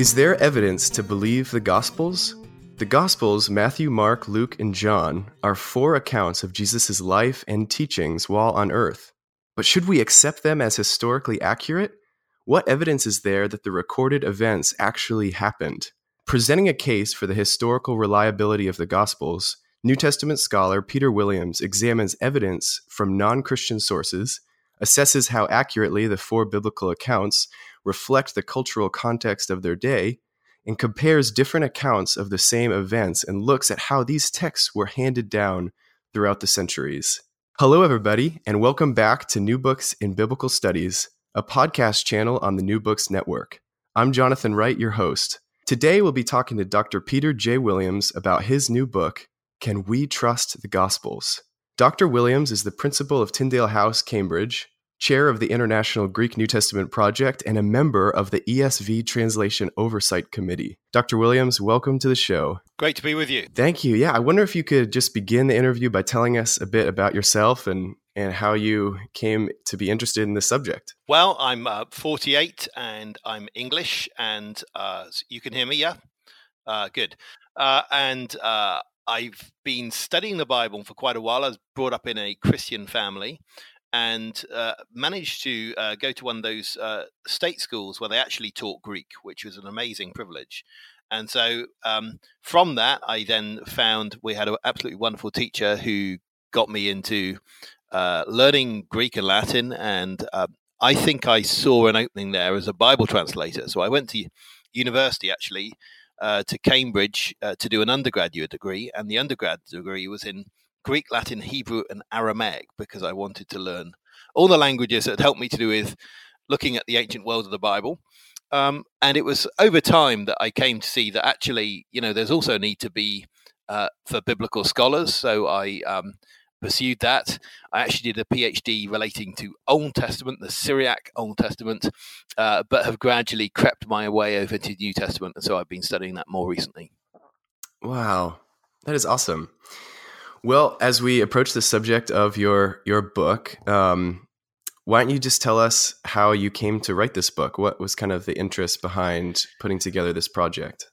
Is there evidence to believe the Gospels? The Gospels, Matthew, Mark, Luke, and John, are four accounts of Jesus' life and teachings while on earth. But should we accept them as historically accurate? What evidence is there that the recorded events actually happened? Presenting a case for the historical reliability of the Gospels, New Testament scholar Peter Williams examines evidence from non Christian sources, assesses how accurately the four biblical accounts reflect the cultural context of their day, and compares different accounts of the same events and looks at how these texts were handed down throughout the centuries. Hello, everybody, and welcome back to New Books in Biblical Studies, a podcast channel on the New Books Network. I'm Jonathan Wright, your host. Today, we'll be talking to Dr. Peter J. Williams about his new book, Can We Trust the Gospels? Dr. Williams is the principal of Tyndale House, Cambridge, chair of the International Greek New Testament Project, and a member of the ESV Translation Oversight Committee. Dr. Williams, welcome to the show. Great to be with you. Thank you. Yeah, I wonder if you could just begin the interview by telling us a bit about yourself and and how you came to be interested in this subject. Well, I'm uh, 48 and I'm English, and uh, you can hear me, yeah? Uh, good. Uh, and uh, I've been studying the Bible for quite a while. I was brought up in a Christian family, and uh, managed to uh, go to one of those uh, state schools where they actually taught Greek, which was an amazing privilege. And so um, from that, I then found we had an absolutely wonderful teacher who got me into uh, learning Greek and Latin. And uh, I think I saw an opening there as a Bible translator. So I went to university actually. Uh, to Cambridge to do an undergraduate degree, and the undergrad degree was in Greek, Latin, Hebrew, and Aramaic because I wanted to learn all the languages that helped me to do with looking at the ancient world of the Bible. Um, and it was over time that I came to see that actually, you know, there's also a need to be uh, for biblical scholars. So I um, pursued that. I actually did a PhD relating to Old Testament, the Syriac Old Testament, uh, but have gradually crept my way over to New Testament. And so I've been studying that more recently. Wow, that is awesome. Well, as we approach the subject of your your book, um, why don't you just tell us how you came to write this book? What was kind of the interest behind putting together this project?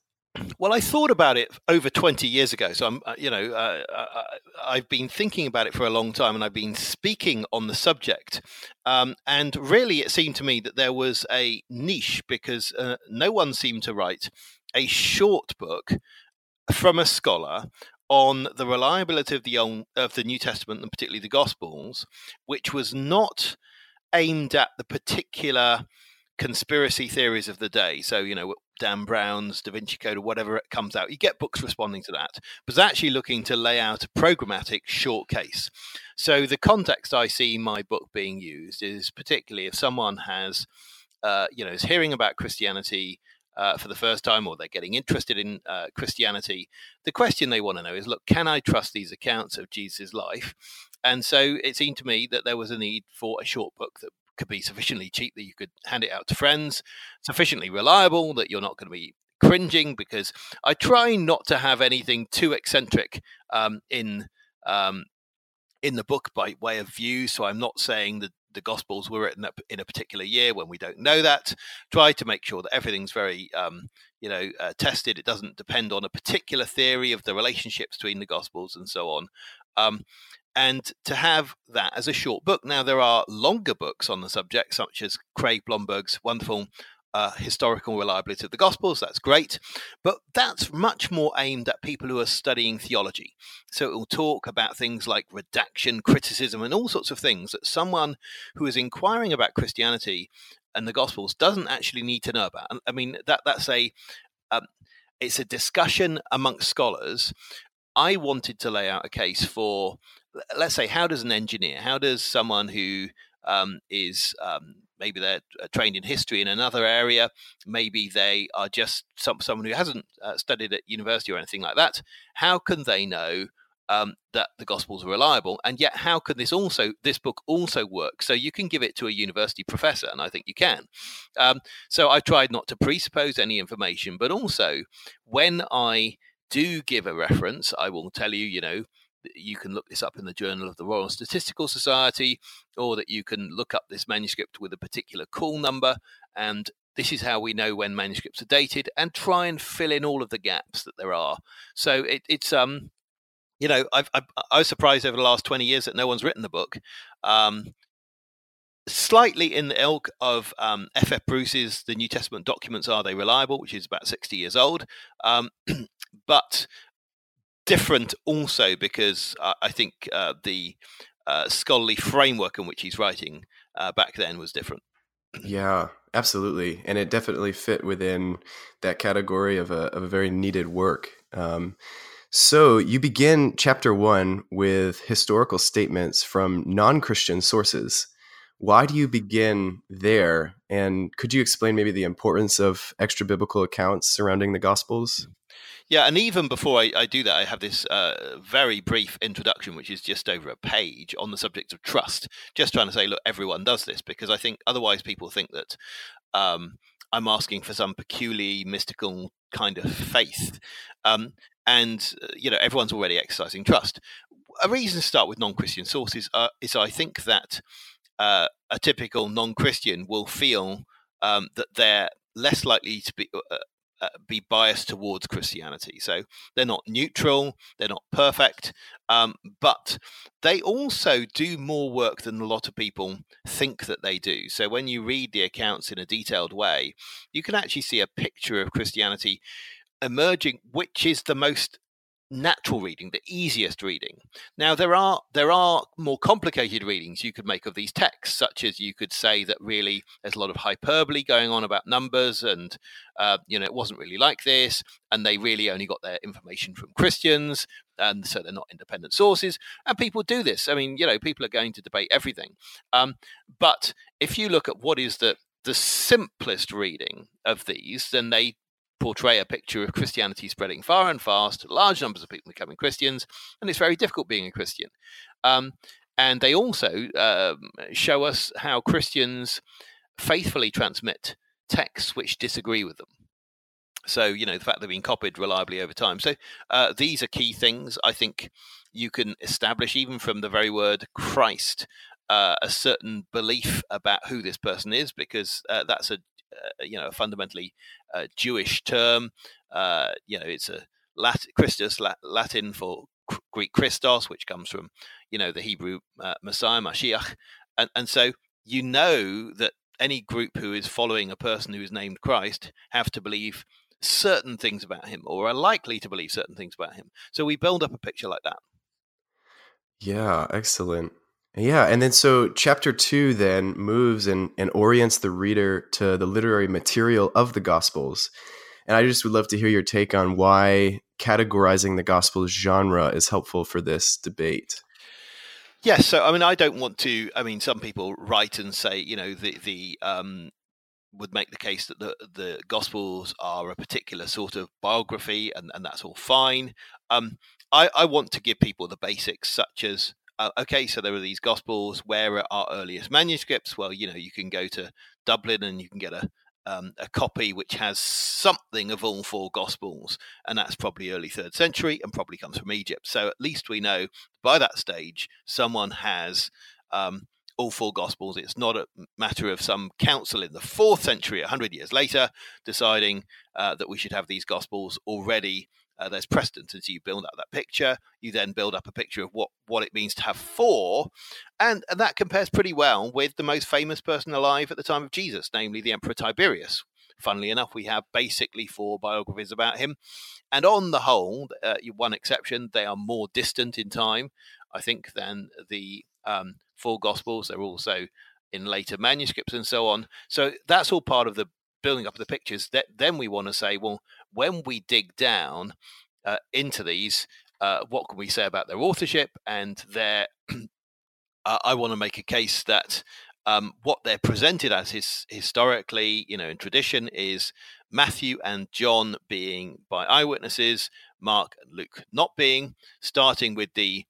Well, I thought about it over 20 years ago. So I'm, uh, you know, uh, uh, uh, I've been thinking about it for a long time, and I've been speaking on the subject. Um, and really, it seemed to me that there was a niche because uh, no one seemed to write a short book from a scholar on the reliability of the Old, of the New Testament and particularly the Gospels, which was not aimed at the particular conspiracy theories of the day. So you know Dan Brown's Da Vinci Code or whatever it comes out, you get books responding to that. But it's actually looking to lay out a programmatic short case. So the context I see my book being used is particularly if someone has, uh, you know, is hearing about Christianity uh, for the first time or they're getting interested in uh, Christianity, the question they want to know is look, can I trust these accounts of Jesus' life? And so it seemed to me that there was a need for a short book that could be sufficiently cheap that you could hand it out to friends, sufficiently reliable that you're not going to be cringing because I try not to have anything too eccentric um, in um, in the book by way of view. So I'm not saying that the Gospels were written in a particular year when we don't know that. Try to make sure that everything's very, um, you know, uh, tested. It doesn't depend on a particular theory of the relationships between the Gospels and so on. Um, and to have that as a short book. Now, there are longer books on the subject, such as Craig Blomberg's wonderful uh, historical reliability of the Gospels. That's great. But that's much more aimed at people who are studying theology. So it will talk about things like redaction, criticism, and all sorts of things that someone who is inquiring about Christianity and the Gospels doesn't actually need to know about. I mean, that that's a um, it's a discussion amongst scholars. I wanted to lay out a case for let's say, how does an engineer, how does someone who um, is um, maybe they're uh, trained in history in another area, maybe they are just some, someone who hasn't uh, studied at university or anything like that. How can they know um, that the Gospels are reliable? And yet, how can this also this book also work? So you can give it to a university professor, and I think you can. Um, so I tried not to presuppose any information, but also when I do give a reference, I will tell you, you know, you can look this up in the Journal of the Royal Statistical Society, or that you can look up this manuscript with a particular call number. And this is how we know when manuscripts are dated, and try and fill in all of the gaps that there are. So it, it's um, you know, I've, I've, i was surprised over the last twenty years that no one's written the book. Um, slightly in the ilk of um, F.F. Bruce's The New Testament Documents Are They Reliable, which is about 60 years old. Um, but different also because uh, I think uh, the uh, scholarly framework in which he's writing uh, back then was different. Yeah, absolutely, and it definitely fit within that category of a of a very needed work. Um, so you begin chapter one with historical statements from non Christian sources. Why do you begin there? And could you explain maybe the importance of extra biblical accounts surrounding the Gospels? Yeah, and even before I, I do that, I have this uh, very brief introduction, which is just over a page on the subject of trust. Just trying to say, look, everyone does this because I think otherwise people think that um, I'm asking for some peculiar mystical kind of faith. Um, and, uh, you know, everyone's already exercising trust. A reason to start with non Christian sources uh, is I think that uh, a typical non Christian will feel um, that they're less likely to be uh, be biased towards Christianity. So they're not neutral, they're not perfect, um, but they also do more work than a lot of people think that they do. So when you read the accounts in a detailed way, you can actually see a picture of Christianity emerging, which is the most natural reading, the easiest reading. Now there are there are more complicated readings you could make of these texts, such as you could say that really there's a lot of hyperbole going on about numbers, and uh, you know it wasn't really like this, and they really only got their information from Christians, and so they're not independent sources. And people do this. I mean, you know, people are going to debate everything. Um, but if you look at what is the the simplest reading of these, then they portray a picture of Christianity spreading far and fast, large numbers of people becoming Christians, and it's very difficult being a Christian. Um, and they also um, show us how Christians faithfully transmit texts which disagree with them. So, you know, the fact they've been copied reliably over time. So, uh, these are key things I think you can establish even from the very word Christ. Uh, a certain belief about who this person is, because uh, that's a uh, you know, a fundamentally uh, Jewish term. Uh, you know, it's a Latin, Christus, Latin for Greek Christos, which comes from, you know, the Hebrew Messiah, Mashiach. And, and so you know that any group who is following a person who is named Christ have to believe certain things about him or are likely to believe certain things about him. So we build up a picture like that. Yeah, excellent. Yeah, and then so chapter two then moves and, and orients the reader to the literary material of the Gospels. And I just would love to hear your take on why categorizing the Gospels genre is helpful for this debate. Yes, so I mean, I don't want to. I mean, some people write and say, you know, the the um, would make the case that the the Gospels are a particular sort of biography, and, and that's all fine. Um, I, I want to give people the basics, such as uh, okay, so there are these gospels. Where are our earliest manuscripts? Well, you know, you can go to Dublin and you can get a um, a copy which has something of all four gospels, and that's probably early third century and probably comes from Egypt. So at least we know by that stage someone has um, all four gospels. It's not a matter of some council in the fourth century, a hundred years later, deciding uh, that we should have these gospels already uh, there's precedent as you build up that picture. You then build up a picture of what, what it means to have four. And, and that compares pretty well with the most famous person alive at the time of Jesus, namely the Emperor Tiberius. Funnily enough, we have basically four biographies about him. And on the whole, uh, one exception, they are more distant in time, I think, than the um, four Gospels. They're also in later manuscripts and so on. So that's all part of the building up of the pictures. That then we want to say, well, when we dig down uh, into these, uh, what can we say about their authorship and their. uh, I want to make a case that um, what they're presented as his, historically, you know, in tradition, is Matthew and John being by eyewitnesses, Mark and Luke not being, starting with the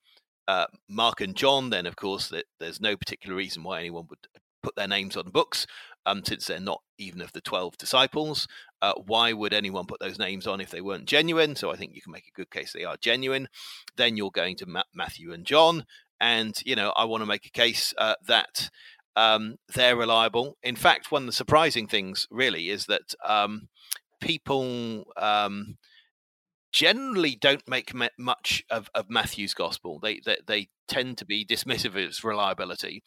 uh, Mark and John, then of course that there's no particular reason why anyone would put their names on books, um, since they're not even of the twelve disciples. Uh, why would anyone put those names on if they weren't genuine? So I think you can make a good case they are genuine. Then you're going to Ma- Matthew and John, and you know I want to make a case uh, that um, they're reliable. In fact, one of the surprising things really is that um, people um, generally don't make much of, of Matthew's gospel. They, they, they tend to be dismissive of its reliability.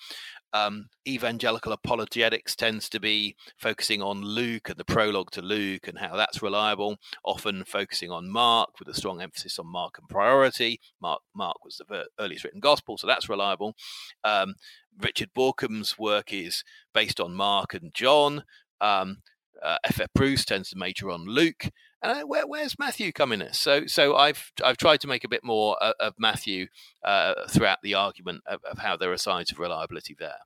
Um, evangelical apologetics tends to be focusing on Luke and the prologue to Luke and how that's reliable. Often focusing on Mark with a strong emphasis on Markan priority. Mark Mark was the earliest written gospel, so that's reliable. Um, Richard Bauckham's work is based on Mark and John. Um, uh, F. F. Bruce tends to major on Luke. Uh, where, where's Matthew coming in? So, so I've I've tried to make a bit more of, of Matthew uh, throughout the argument of, of, how there are signs of reliability there.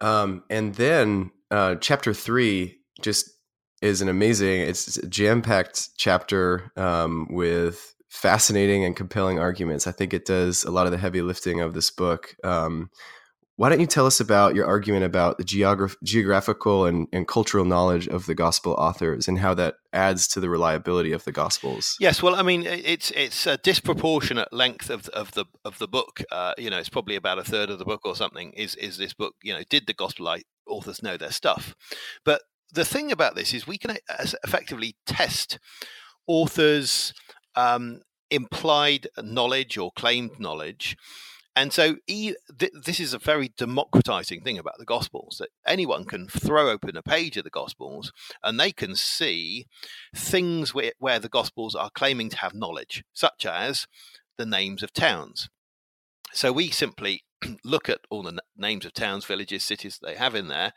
Um, and then uh, chapter three just is an amazing. It's a jam packed chapter um, with fascinating and compelling arguments. I think it does a lot of the heavy lifting of this book. Um, why don't you tell us about your argument about the geograph- geographical and, and cultural knowledge of the gospel authors and how that adds to the reliability of the gospels? Yes, well, I mean, it's it's a disproportionate length of of the of the book. Uh, you know, it's probably about a third of the book or something. Is is this book? You know, did the gospel authors know their stuff? But the thing about this is we can effectively test authors' um, implied knowledge or claimed knowledge and so th- this is a very democratizing thing about the Gospels that anyone can throw open a page of the Gospels and they can see things where, where the Gospels are claiming to have knowledge, such as the names of towns. So we simply look at all the n- names of towns, villages, cities they have in there,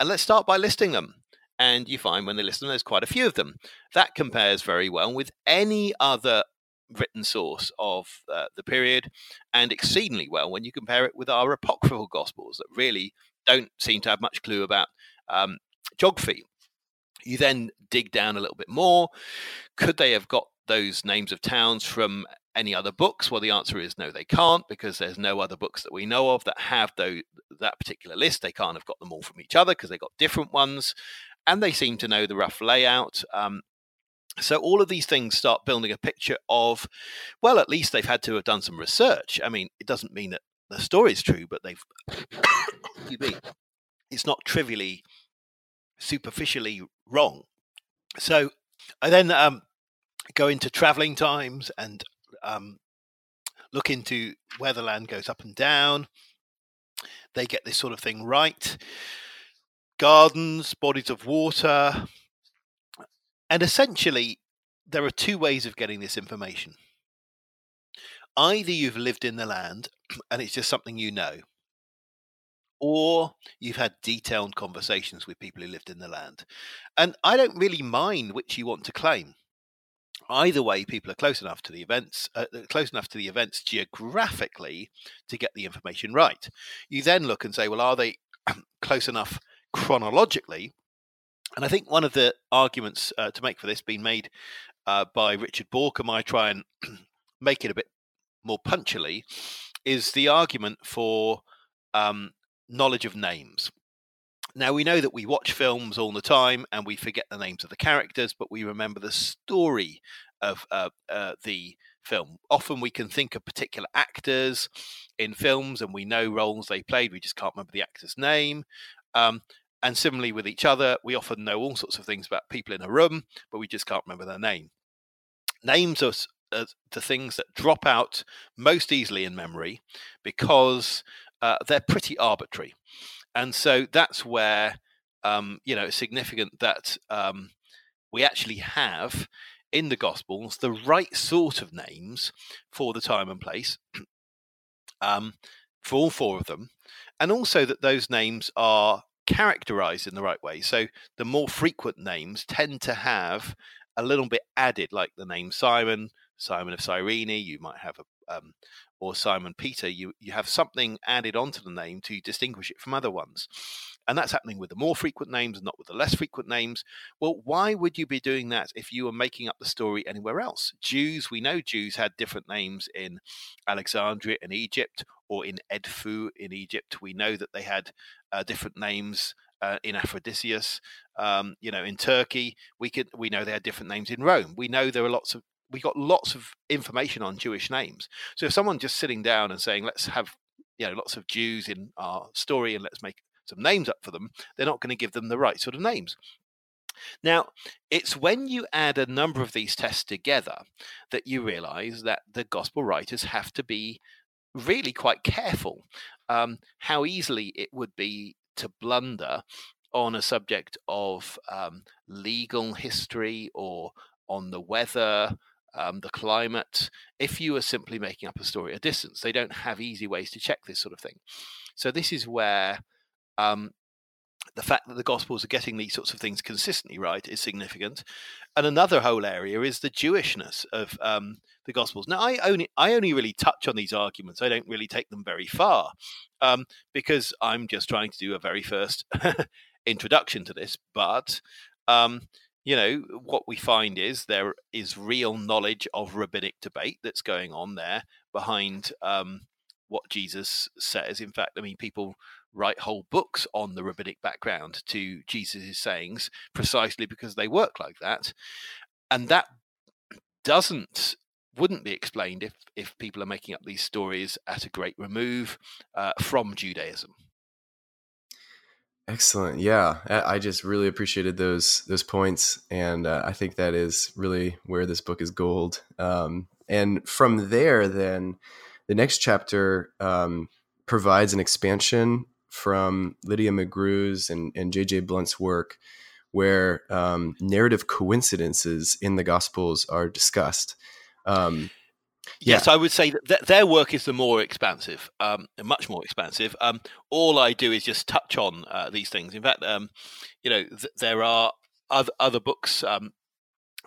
and let's start by listing them. And you find when they list them, there's quite a few of them. That compares very well with any other written source of uh, the period, and exceedingly well when you compare it with our apocryphal gospels that really don't seem to have much clue about um, geography. You then dig down a little bit more. Could they have got those names of towns from any other books? Well, the answer is no, they can't because there's no other books that we know of that have those, that particular list. They can't have got them all from each other because they got different ones. And they seem to know the rough layout. Um, so all of these things start building a picture of, well, at least they've had to have done some research. I mean, it doesn't mean that the story is true, but they've, it's not trivially, superficially wrong. So I then um, go into traveling times and um, look into where the land goes up and down. They get this sort of thing right. Gardens, bodies of water, and essentially, there are two ways of getting this information. Either you've lived in the land and it's just something you know, or you've had detailed conversations with people who lived in the land. And I don't really mind which you want to claim. Either way, people are close enough to the events, uh, uh close enough to the events geographically to get the information right. You then look and say, well, are they close enough chronologically and I think one of the arguments uh, to make for this being made uh, by Richard Bauckham, I try and make it a bit more punchily, is the argument for um, knowledge of names. Now, we know that we watch films all the time and we forget the names of the characters, but we remember the story of uh, uh the film. Often we can think of particular actors in films and we know roles they played, we just can't remember the actor's name. Um, and similarly with each other, we often know all sorts of things about people in a room, but we just can't remember their name. Names are, are the things that drop out most easily in memory because uh, they're pretty arbitrary. And so that's where, um, you know, it's significant that um, we actually have in the Gospels the right sort of names for the time and place, um, for all four of them, and also that those names are characterized in the right way. So the more frequent names tend to have a little bit added, like the name Simon, Simon of Cyrene, you might have a um, or Simon Peter, you, you have something added onto the name to distinguish it from other ones. And that's happening with the more frequent names, not with the less frequent names. Well, why would you be doing that if you were making up the story anywhere else? Jews, we know Jews had different names in Alexandria in Egypt or in Edfu in Egypt. We know that they had uh, different names uh, in Aphrodisias. Um, you know, in Turkey, we could we know they had different names in Rome. We know there are lots of we got lots of information on Jewish names. So if someone just sitting down and saying, let's have you know lots of Jews in our story and let's make some names up for them, they're not going to give them the right sort of names. Now, it's when you add a number of these tests together that you realize that the gospel writers have to be really quite careful um, how easily it would be to blunder on a subject of um, legal history or on the weather um, the climate. If you are simply making up a story at a distance, they don't have easy ways to check this sort of thing. So this is where um, the fact that the Gospels are getting these sorts of things consistently right is significant. And another whole area is the Jewishness of um, the Gospels. Now, I only I only really touch on these arguments. I don't really take them very far um, because I'm just trying to do a very first introduction to this. But um, you know, what we find is there is real knowledge of rabbinic debate that's going on there behind um, what Jesus says. In fact, I mean, people write whole books on the rabbinic background to Jesus' sayings precisely because they work like that. And that doesn't wouldn't be explained if if people are making up these stories at a great remove uh, from Judaism. Excellent. Yeah, I just really appreciated those those points, and uh, I think that is really where this book is gold. Um, and from there, then the next chapter um, provides an expansion from Lydia McGrew's and, and J.J. Blunt's work, where um, narrative coincidences in the Gospels are discussed. Um, Yes, I would say that th- their work is the more expansive, um, much more expansive. Um, all I do is just touch on uh, these things. In fact, um, you know, th- there are other, other books um,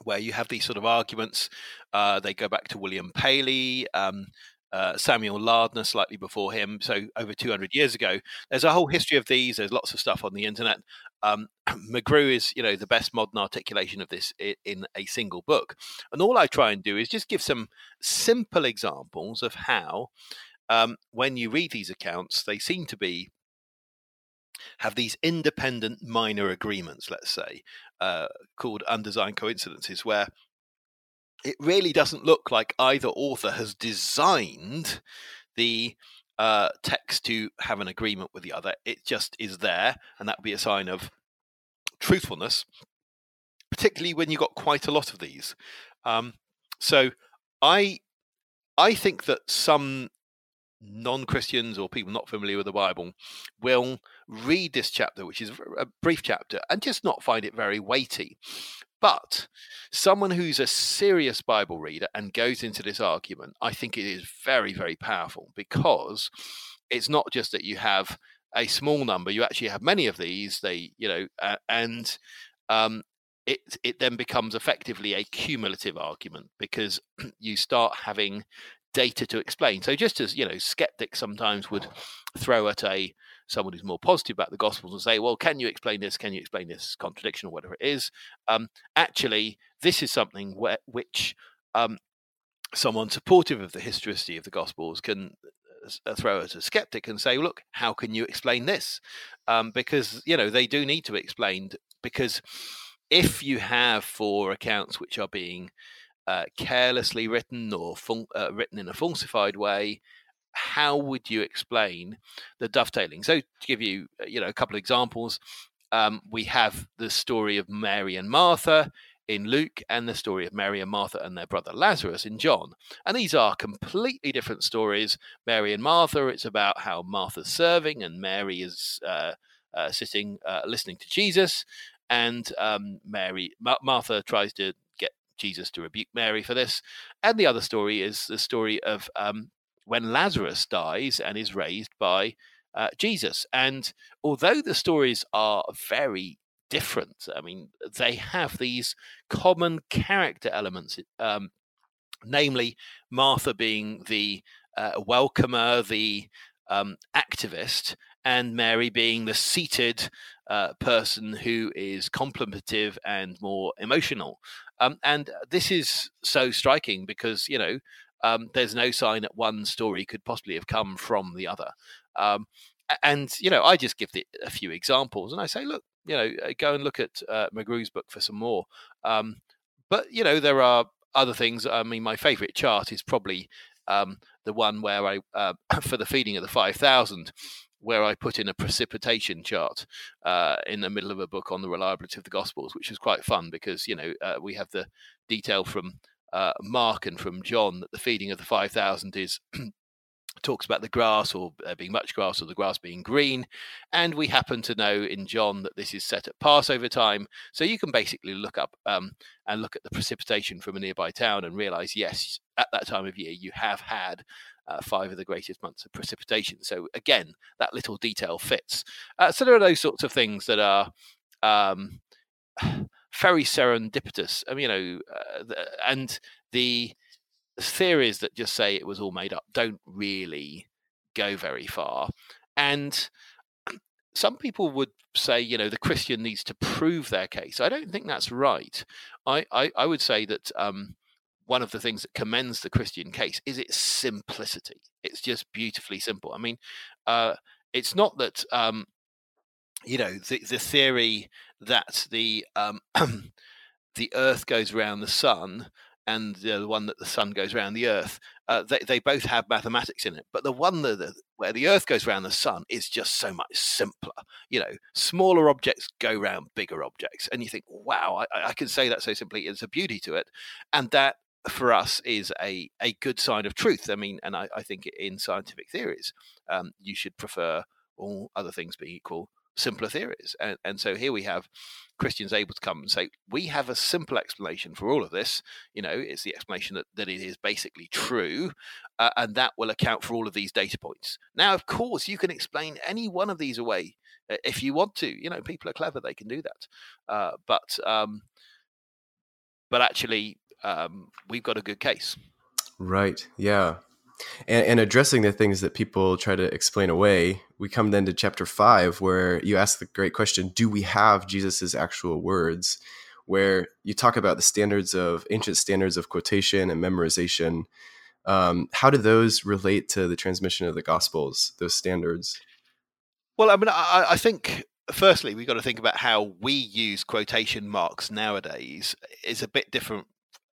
where you have these sort of arguments. Uh, they go back to William Paley. Um, uh, Samuel Lardner slightly before him, so over 200 years ago. There's a whole history of these. There's lots of stuff on the internet. Um, McGrew is, you know, the best modern articulation of this in a single book. And all I try and do is just give some simple examples of how, um, when you read these accounts, they seem to be have these independent minor agreements, let's say, uh, called undesigned coincidences, where it really doesn't look like either author has designed the uh, text to have an agreement with the other. It just is there, and that would be a sign of truthfulness, particularly when you've got quite a lot of these. Um, so I I think that some non-Christians or people not familiar with the Bible will read this chapter, which is a brief chapter, and just not find it very weighty. But someone who's a serious Bible reader and goes into this argument, I think it is very, very powerful because it's not just that you have a small number; you actually have many of these. They, you know, uh, and um, it it then becomes effectively a cumulative argument because you start having data to explain. So just as you know, skeptics sometimes would throw at a someone who's more positive about the Gospels and say, well, can you explain this? Can you explain this contradiction or whatever it is? Um, actually, this is something where, which um, someone supportive of the historicity of the Gospels can uh, throw at a skeptic and say, look, how can you explain this? Um, because, you know, they do need to be explained because if you have four accounts which are being uh, carelessly written or fun- uh, written in a falsified way, how would you explain the dovetailing? So, to give you, uh, you know, a couple of examples, um, we have the story of Mary and Martha in Luke, and the story of Mary and Martha and their brother Lazarus in John. And these are completely different stories. Mary and Martha, it's about how Martha's serving, and Mary is uh, uh, sitting uh, listening to Jesus. And um, Mary, Ma- Martha tries to get Jesus to rebuke Mary for this. And the other story is the story of um, when Lazarus dies and is raised by uh, Jesus. And although the stories are very different, I mean, they have these common character elements um, namely Martha being the uh, welcomer, the um, activist, and Mary being the seated uh, person who is contemplative and more emotional. Um, and this is so striking because, you know, um, there's no sign that one story could possibly have come from the other. Um, and, you know, I just give it a few examples and I say, look, you know, uh, go and look at uh, McGrew's book for some more. Um, but, you know, there are other things. I mean, my favorite chart is probably um, the one where I, uh, for the feeding of the 5,000, where I put in a precipitation chart uh, in the middle of a book on the reliability of the Gospels, which was quite fun because, you know, uh, we have the detail from uh, Mark and from John that the feeding of the 5,000 is talks about the grass or there being much grass or the grass being green. And we happen to know in John that this is set at Passover time. So you can basically look up um, and look at the precipitation from a nearby town and realize, yes, at that time of year, you have had. Uh, five of the greatest months of precipitation. So again, that little detail fits. Uh, so there are those sorts of things that are um, very serendipitous. I mean, you know, uh, the, and the theories that just say it was all made up don't really go very far. And some people would say, you know, the Christian needs to prove their case. I don't think that's right. I, I, I would say that um, one of the things that commends the Christian case is its simplicity. It's just beautifully simple. I mean, uh, it's not that, um, you know, the, the theory that the um, the Earth goes around the sun and the one that the sun goes around the earth uh, they, they both have mathematics in it but the one that the, where the earth goes around the sun is just so much simpler. You know smaller objects go around bigger objects and you think wow i, I can say that so simply It's a beauty to it. And that for us is a, a good sign of truth. I mean and i, I think in scientific theories um, you should prefer all other things being equal simpler theories. And, and so here we have Christians able to come and say, we have a simple explanation for all of this. You know, it's the explanation that, that it is basically true, uh, and that will account for all of these data points. Now, of course, you can explain any one of these away uh, if you want to. You know, people are clever; they can do that. Uh, but um, but actually, um, we've got a good case. Right. Yeah and, and, addressing the things that people try to explain away we come then to chapter five where you ask the great question do we have jesus's actual words? Where you talk about the standards of ancient standards of quotation and memorization. Um, how do those relate to the transmission of the gospels those standards? Well i mean i, I think firstly we've got to think about how we use quotation marks nowadays is a bit different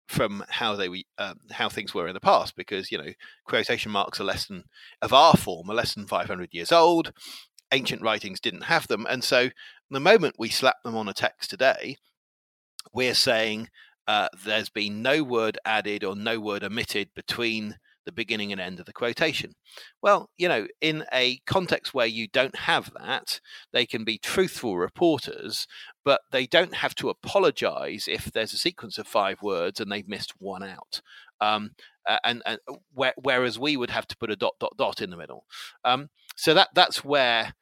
from how they um, how things were in the past, because you know quotation marks are less than of our form are less than 500 years old. Ancient writings didn't have them, and so the moment we slap them on a text today, we're saying uh, there's been no word added or no word omitted between the beginning and end of the quotation. Well, you know, in a context where you don't have that, they can be truthful reporters, but they don't have to apologize if there's a sequence of five words and they've missed one out. Um, and, and where, whereas we would have to put a dot dot dot in the middle. Um, so that that's where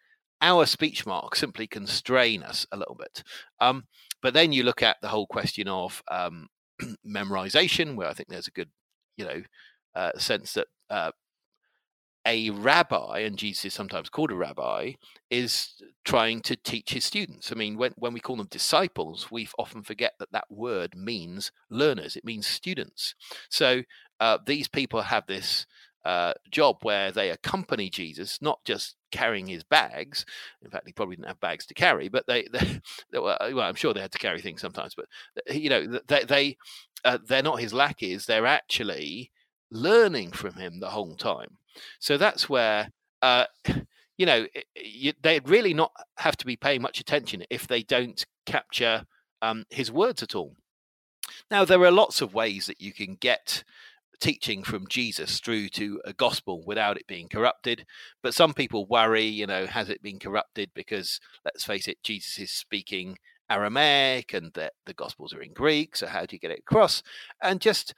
our speech marks simply constrain us a little bit. Um, but then you look at the whole question of um, memorization, where I think there's a good, you know, uh, sense that uh, a rabbi, and Jesus is sometimes called a rabbi, is trying to teach his students. I mean, when, when we call them disciples, we often forget that that word means learners, it means students. So uh, these people have this uh, job where they accompany Jesus, not just carrying his bags. In fact, he probably didn't have bags to carry, but they, they, they well, I'm sure they had to carry things sometimes. But you know, they, they uh, they're not his lackeys; they're actually learning from him the whole time. So that's where, uh, you know, you, they'd really not have to be paying much attention if they don't capture um, his words at all. Now, there are lots of ways that you can get teaching from Jesus through to a gospel without it being corrupted. But some people worry, you know, has it been corrupted? Because let's face it, Jesus is speaking Aramaic and the, the gospels are in Greek. So how do you get it across? And just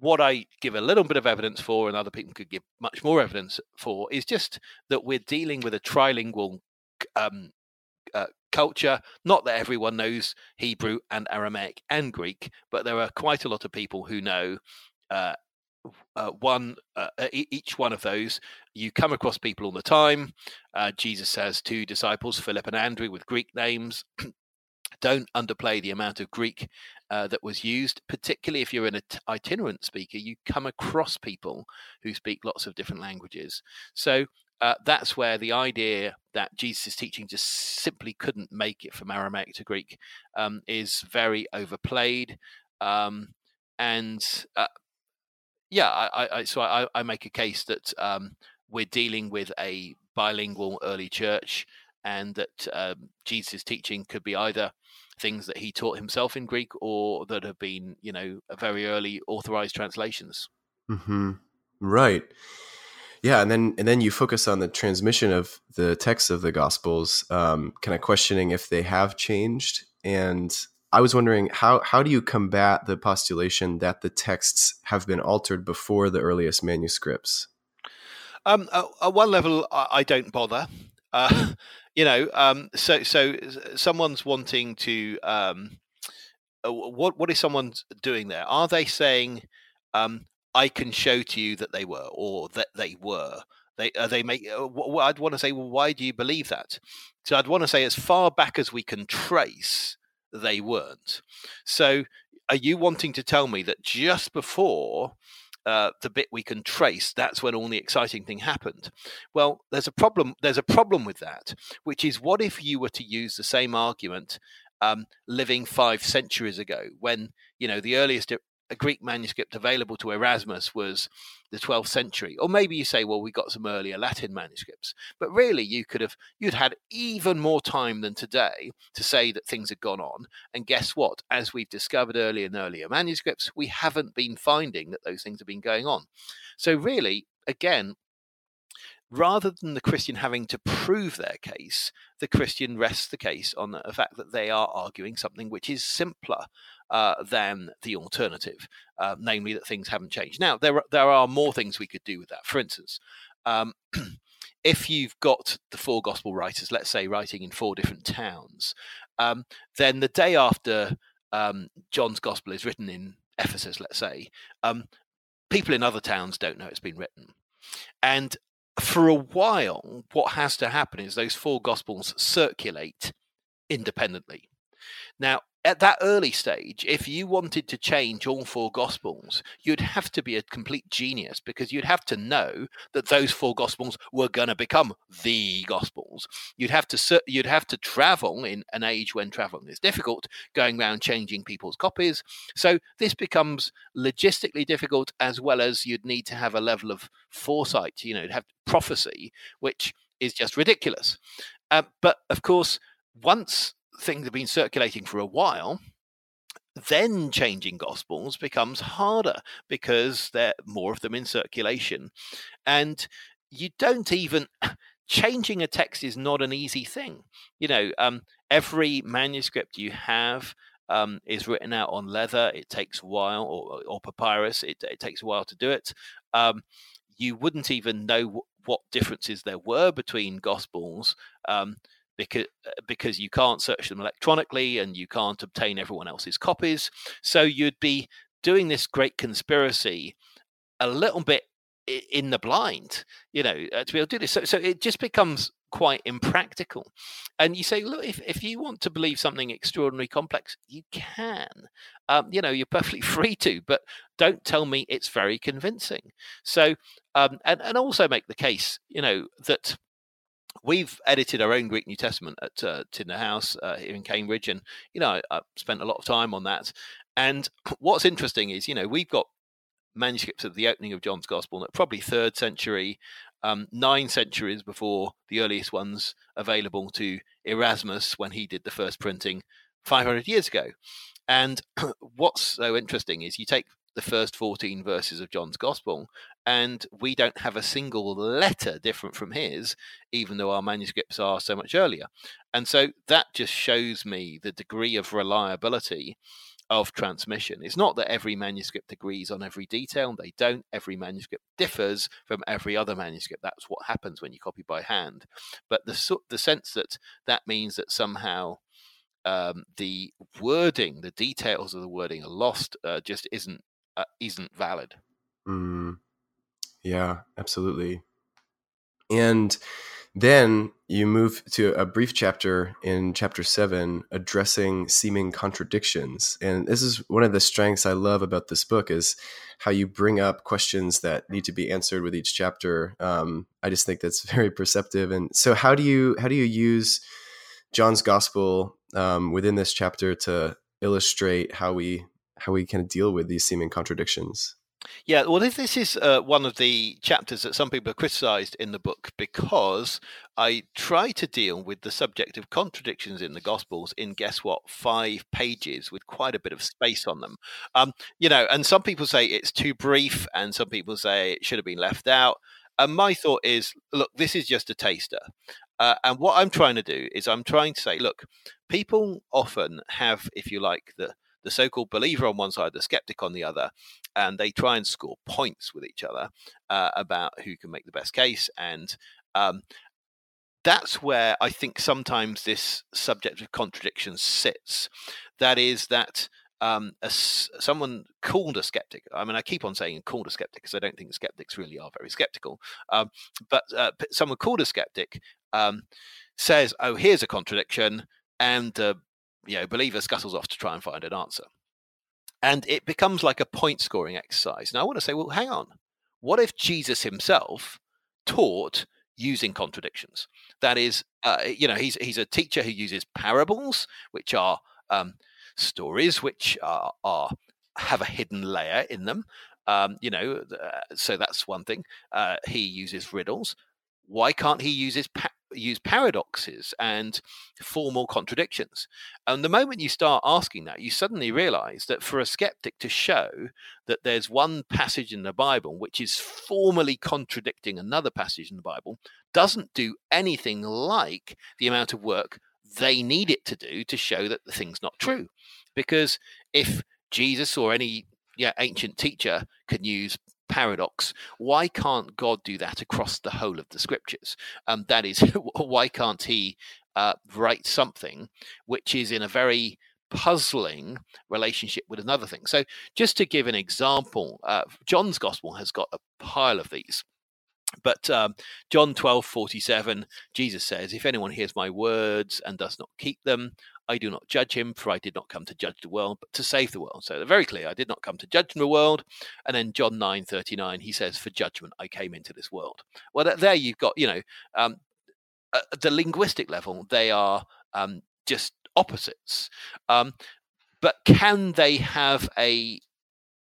what I give a little bit of evidence for, and other people could give much more evidence for, is just that we're dealing with a trilingual um, uh, culture. Not that everyone knows Hebrew and Aramaic and Greek, but there are quite a lot of people who know uh, uh, one uh, each one of those. You come across people all the time. Uh, jesus has two disciples philip and andrew with greek names don't underplay the amount of greek uh, that was used particularly if you're an itinerant speaker you come across people who speak lots of different languages. So uh, that's where the idea that jesus' teaching just simply couldn't make it from aramaic to greek um, is very overplayed um, and uh, yeah, I, I so I, I, make a case that um, we're dealing with a bilingual early church, and that um, Jesus' teaching could be either things that he taught himself in Greek or that have been, you know, very early authorized translations. Mm-hmm. Right. Yeah, and then and then you focus on the transmission of the texts of the Gospels, um, kind of questioning if they have changed and I was wondering how how do you combat the postulation that the texts have been altered before the earliest manuscripts? Um, at, at, one level, I, I don't bother. Uh, you know, um, so so someone's wanting to. Um, uh, what what is someone doing there? Are they saying, um, "I can show to you that they were," or that they were? They uh, they make. Uh, I'd want to say, well, why do you believe that? So I'd want to say, as far back as we can trace, they weren't. So, are you wanting to tell me that just before uh, the bit we can trace, that's when all the exciting thing happened. Well, there's a problem. There's a problem with that, which is what if you were to use the same argument um, living five centuries ago, when you know the earliest a Greek manuscript available to Erasmus was the 12th century. Or maybe you say, well, we got some earlier Latin manuscripts. But really, you could have, you'd had even more time than today to say that things had gone on. And guess what? As we've discovered earlier in earlier manuscripts, we haven't been finding that those things have been going on. So, really, again, rather than the Christian having to prove their case, the Christian rests the case on the fact that they are arguing something which is simpler uh, than the alternative, uh, namely that things haven't changed. Now, there are, there are more things we could do with that. For instance, um, if you've got the four gospel writers, let's say writing in four different towns, um, then the day after um, John's gospel is written in Ephesus, let's say, um, people in other towns don't know it's been written. And for a while, what has to happen is those four gospels circulate independently. Now, at that early stage, if you wanted to change all four gospels, you'd have to be a complete genius because you'd have to know that those four gospels were going to become the gospels. You'd have to you'd have to travel in an age when traveling is difficult, going around changing people's copies. So this becomes logistically difficult as well as you'd need to have a level of foresight, you know, have prophecy, which is just ridiculous. Uh, but of course, once things have been circulating for a while, then changing gospels becomes harder because there are more of them in circulation. And you don't even changing a text is not an easy thing. You know, um, every manuscript you have um, is written out on leather. It takes a while, or, or papyrus. It, it, takes a while to do it. Um, you wouldn't even know w- what differences there were between gospels. Because uh, because you can't search them electronically and you can't obtain everyone else's copies. So you'd be doing this great conspiracy a little bit in the blind, you know, uh, to be able to do this. So, so it just becomes quite impractical. And you say, look, if, if you want to believe something extraordinarily complex, you can. Um, you know, you're perfectly free to, but don't tell me it's very convincing. So, um, and, and also make the case, you know, that we've edited our own Greek New Testament at uh, House uh, here in Cambridge, and you know I spent a lot of time on that. And what's interesting is, you know, we've got manuscripts of the opening of John's Gospel that probably third century, um, nine centuries before the earliest ones available to Erasmus when he did the first printing 500 years ago. And what's so interesting is you take the first 14 verses of John's Gospel, and we don't have a single letter different from his, even though our manuscripts are so much earlier. And so that just shows me the degree of reliability of transmission. It's not that every manuscript agrees on every detail, they don't. Every manuscript differs from every other manuscript. That's what happens when you copy by hand. But the, the sense that that means that somehow um, the wording, the details of the wording are lost, uh, just isn't uh, isn't valid. Mm, yeah, absolutely. And then you move to a brief chapter in chapter seven addressing seeming contradictions. And this is one of the strengths I love about this book is how you bring up questions that need to be answered with each chapter. Um, I just think that's very perceptive. And so how do you how do you use John's gospel um, within this chapter to illustrate how we how we kind of deal with these seeming contradictions? Yeah, well, this is uh, one of the chapters that some people have criticized in the book because I try to deal with the subject of contradictions in the Gospels in guess what, five pages with quite a bit of space on them. Um, you know, and some people say it's too brief, and some people say it should have been left out. And my thought is, look, this is just a taster. Uh, and what I'm trying to do is I'm trying to say, look, people often have, if you like, the the so-called believer on one side, the skeptic on the other, and they try and score points with each other uh, about who can make the best case. And um, that's where I think sometimes this subject of contradiction sits. That is that um, a, someone called a skeptic. I mean, I keep on saying called a skeptic because I don't think skeptics really are very skeptical. Um, but uh, someone called a skeptic um, says, "Oh, here's a contradiction," and the you know, believer scuttles off to try and find an answer. And it becomes like a point scoring exercise. Now, I want to say, well, hang on. What if Jesus himself taught using contradictions? That is, uh, you know, he's, he's a teacher who uses parables, which are um, stories which are, are have a hidden layer in them. Um, you know, uh, so that's one thing. Uh, he uses riddles. Why can't he use his pa- use paradoxes and formal contradictions. And the moment you start asking that, you suddenly realize that for a skeptic to show that there's one passage in the Bible which is formally contradicting another passage in the Bible doesn't do anything like the amount of work they need it to do to show that the thing's not true. Because if Jesus or any yeah, ancient teacher can use paradox. Why can't God do that across the whole of the scriptures? Um, that is, why can't He uh, write something which is in a very puzzling relationship with another thing? So, just to give an example, uh, John's Gospel has got a pile of these. But um, John 12, 47, Jesus says, If anyone hears my words and does not keep them, I do not judge him, for I did not come to judge the world, but to save the world. So they're very clear. I did not come to judge the world. And then John 9 39, he says, For judgment I came into this world. Well, there you've got, you know, um, at the linguistic level, they are um, just opposites. Um, but can they have a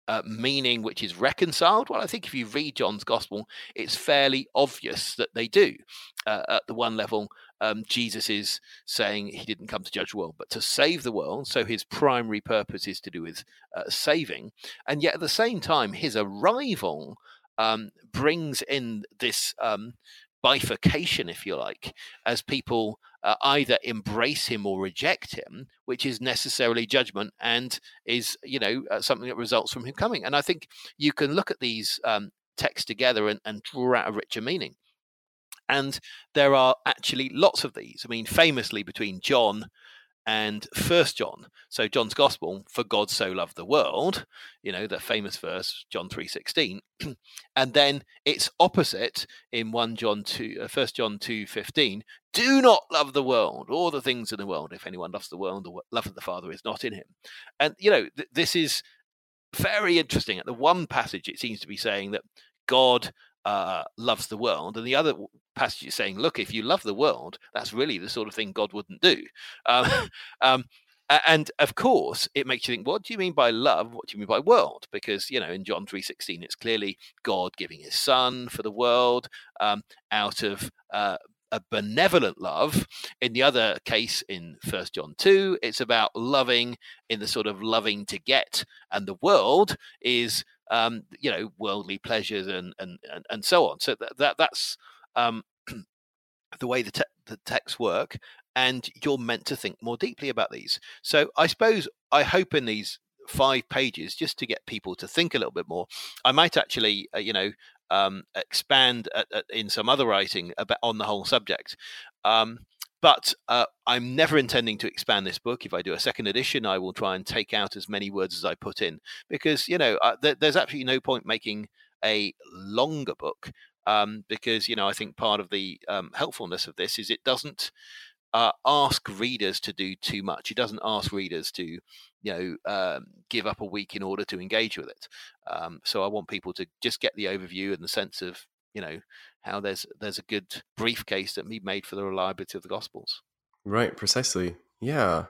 uh, meaning which is reconciled? Well, I think if you read John's gospel, it's fairly obvious that they do. Uh, at the one level, um, Jesus is saying he didn't come to judge the world, but to save the world. So his primary purpose is to do with uh, saving. And yet at the same time, his arrival um, brings in this um, bifurcation, if you like, as people uh, either embrace him or reject him, which is necessarily judgment and is, you know, uh, something that results from him coming. And I think you can look at these um, texts together and, and draw out a richer meaning. And there are actually lots of these. I mean, famously between John and First John. So John's Gospel, for God so loved the world, you know, the famous verse, John three sixteen, and then it's opposite in one John two, uh, First John two fifteen. Do not love the world or the things in the world. If anyone loves the world, the love of the Father is not in him. And you know, th- this is very interesting. At the one passage, it seems to be saying that God uh, loves the world, and the other passage is saying, "Look, if you love the world, that's really the sort of thing God wouldn't do." Um, um, and of course, it makes you think, "What do you mean by love? What do you mean by world?" Because you know, in John three sixteen, it's clearly God giving His Son for the world um, out of uh, a benevolent love. In the other case, in First John two, it's about loving in the sort of loving to get, and the world is um, you know, worldly pleasures and and and, and so on. So that, that that's um, the way the, te- the texts work, and you're meant to think more deeply about these. So I suppose I hope in these five pages just to get people to think a little bit more. I might actually, uh, you know, um, expand at, at, in some other writing about on the whole subject. Um, but uh, I'm never intending to expand this book. If I do a second edition, I will try and take out as many words as I put in because you know uh, th- there's absolutely no point making a longer book um, because you know I think part of the um, helpfulness of this is it doesn't uh, ask readers to do too much. It doesn't ask readers to you know um, give up a week in order to engage with it. Um, so I want people to just get the overview and the sense of you know how there's there's a good briefcase that we made for the reliability of the Gospels. Right, precisely. Yeah,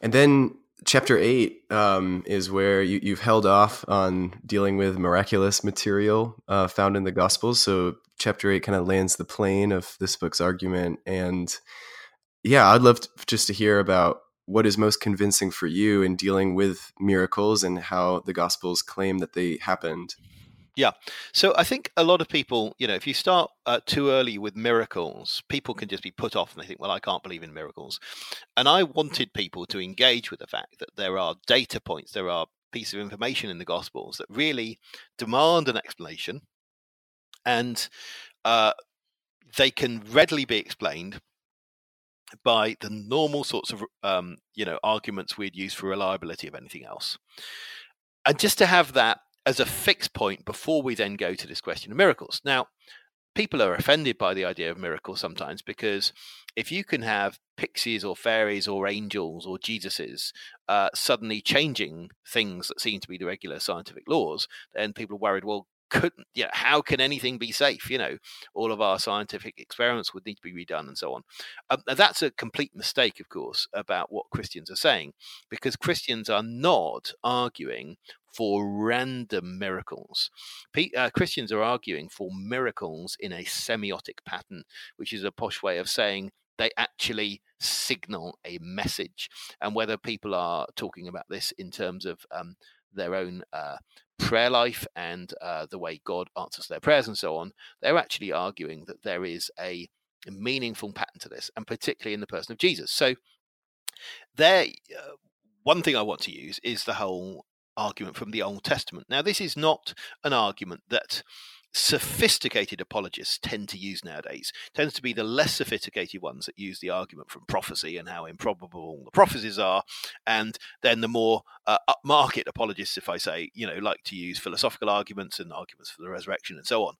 and then chapter eight um, is where you, you've held off on dealing with miraculous material uh, found in the Gospels. So chapter eight kind of lands the plane of this book's argument, and yeah, I'd love to, just to hear about what is most convincing for you in dealing with miracles and how the Gospels claim that they happened. Yeah. So I think a lot of people, you know, if you start uh, too early with miracles, people can just be put off and they think, well, I can't believe in miracles. And I wanted people to engage with the fact that there are data points, there are pieces of information in the Gospels that really demand an explanation. And uh, they can readily be explained by the normal sorts of um, you know arguments we'd use for reliability of anything else and just to have that as a fixed point before we then go to this question of miracles. Now, people are offended by the idea of miracles sometimes because if you can have pixies or fairies or angels or Jesuses uh, suddenly changing things that seem to be the regular scientific laws, then people are worried, well, couldn't yeah how can anything be safe you know all of our scientific experiments would need to be redone and so on um, that's a complete mistake of course about what christians are saying because christians are not arguing for random miracles uh, christians are arguing for miracles in a semiotic pattern which is a posh way of saying they actually signal a message and whether people are talking about this in terms of um, their own uh, prayer life and uh, the way God answers their prayers and so on, they're actually arguing that there is a meaningful pattern to this, and particularly in the person of Jesus. So, there, uh, one thing I want to use is the whole argument from the Old Testament. Now, this is not an argument that sophisticated apologists tend to use nowadays. Tends to be the less sophisticated ones that use the argument from prophecy and how improbable the prophecies are. And then the more uh, upmarket apologists if i say you know like to use philosophical arguments and arguments for the resurrection and so on.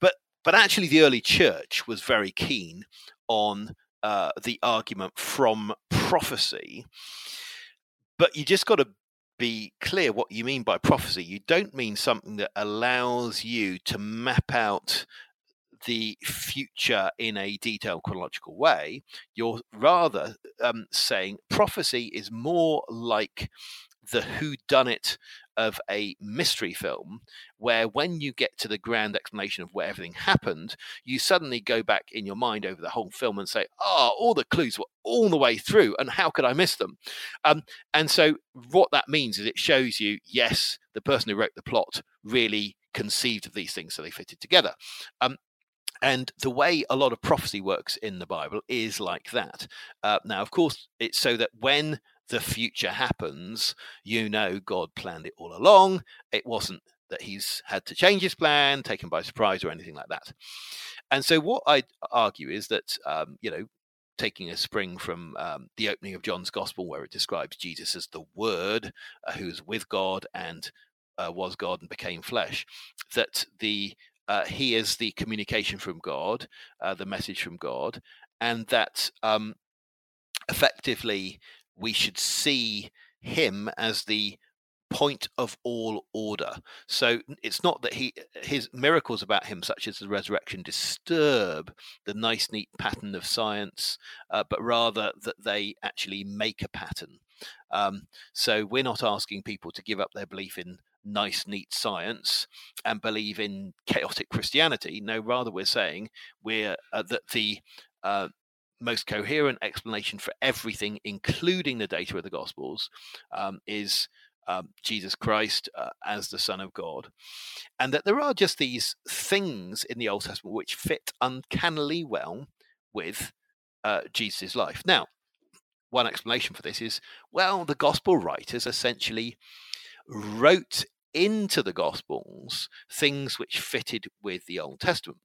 But but actually the early church was very keen on uh, the argument from prophecy. But you just got to be clear what you mean by prophecy. You don't mean something that allows you to map out the future in a detailed chronological way. You're rather um, saying prophecy is more like the who done it of a mystery film where when you get to the grand explanation of where everything happened you suddenly go back in your mind over the whole film and say oh all the clues were all the way through and how could i miss them um, and so what that means is it shows you yes the person who wrote the plot really conceived of these things so they fitted together um, and the way a lot of prophecy works in the Bible is like that. Uh, now, of course, it's so that when the future happens, you know God planned it all along. It wasn't that he's had to change his plan, taken by surprise, or anything like that. And so, what I argue is that, um, you know, taking a spring from um, the opening of John's Gospel, where it describes Jesus as the Word uh, who's with God and uh, was God and became flesh, that the uh, he is the communication from God, uh, the message from God, and that um, effectively we should see him as the point of all order. So it's not that he his miracles about him, such as the resurrection, disturb the nice, neat pattern of science, uh, but rather that they actually make a pattern. Um, so we're not asking people to give up their belief in nice, neat science and believe in chaotic Christianity. No, rather we're saying we're uh, that the uh, most coherent explanation for everything, including the data of the Gospels, um, is um, Jesus Christ uh, as the Son of God. And that there are just these things in the Old Testament which fit uncannily well with uh, Jesus' life. Now, one explanation for this is well, the Gospel writers essentially wrote into the Gospels things which fitted with the Old Testament.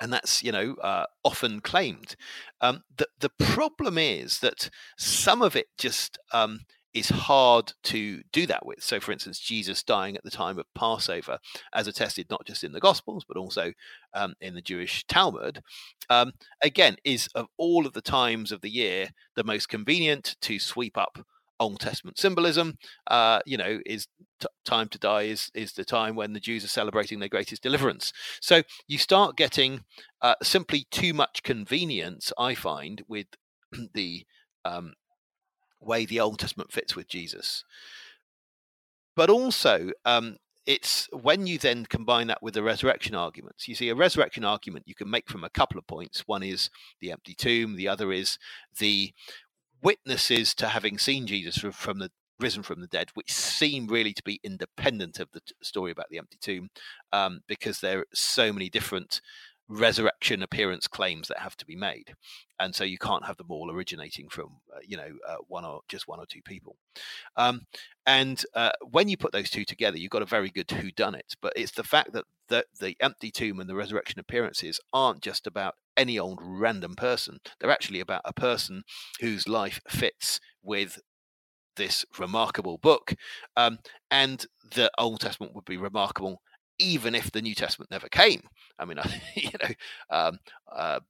And that's you know uh, often claimed. Um, the the problem is that some of it just um, is hard to do that with. So, for instance, Jesus dying at the time of Passover, as attested not just in the Gospels but also um, in the Jewish Talmud, um, again is of all of the times of the year the most convenient to sweep up Old Testament symbolism. Uh, you know, is t- time to die is is the time when the Jews are celebrating their greatest deliverance. So you start getting uh, simply too much convenience. I find with the um, way the Old Testament fits with Jesus, but also. Um, it's when you then combine that with the resurrection arguments. You see, a resurrection argument you can make from a couple of points. One is the empty tomb, the other is the witnesses to having seen Jesus from the risen from the dead, which seem really to be independent of the story about the empty tomb, um, because there are so many different resurrection appearance claims that have to be made. And so you can't have them all originating from uh, you know uh, one or just one or two people. Um, and uh, when you put those two together you've got a very good who done it but it's the fact that the, the empty tomb and the resurrection appearances aren't just about any old random person. They're actually about a person whose life fits with this remarkable book. Um, and the old testament would be remarkable even if the New Testament never came. I mean, you know, um, uh,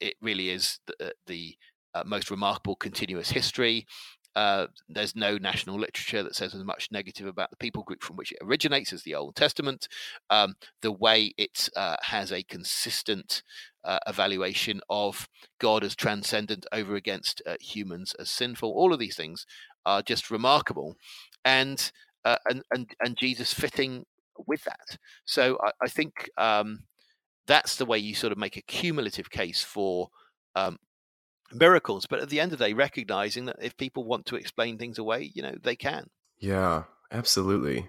it really is the, uh, the uh, most remarkable continuous history. Uh, there's no national literature that says as much negative about the people group from which it originates as the Old Testament. Um, the way it uh, has a consistent uh, evaluation of God as transcendent over against humans as sinful. All of these things are just remarkable, and and and and Jesus fitting with that. So I, I think um, that's the way you sort of make a cumulative case for um, miracles. But at the end of the day, recognizing that if people want to explain things away, you know, they can. Yeah, absolutely.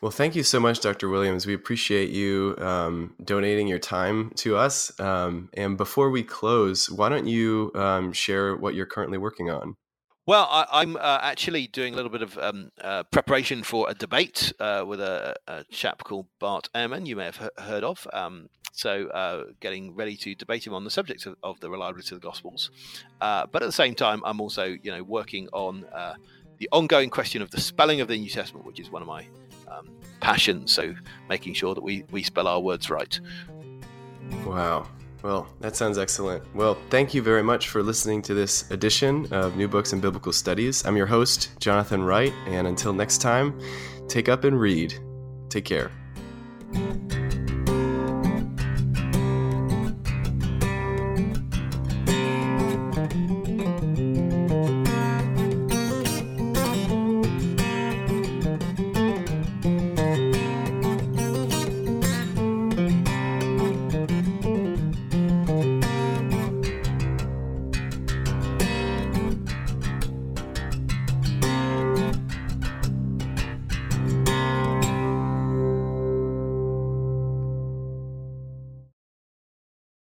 Well, thank you so much, Dr. Williams. We appreciate you um, donating your time to us. Um, and before we close, why don't you um, share what you're currently working on? Well, I, am uh, actually doing a little bit of um, uh, preparation for a debate uh, with a, a, chap called Bart Ehrman, you may have heard of. Um, so, uh, getting ready to debate him on the subject of, of the reliability of the Gospels. Uh, but at the same time, I'm also, you know, working on uh, the ongoing question of the spelling of the New Testament, which is one of my um, passions. So, making sure that we, we spell our words right. Wow. Well, that sounds excellent. Well, thank you very much for listening to this edition of New Books in Biblical Studies. I'm your host, Jonathan Wright, and until next time, take up and read. Take care.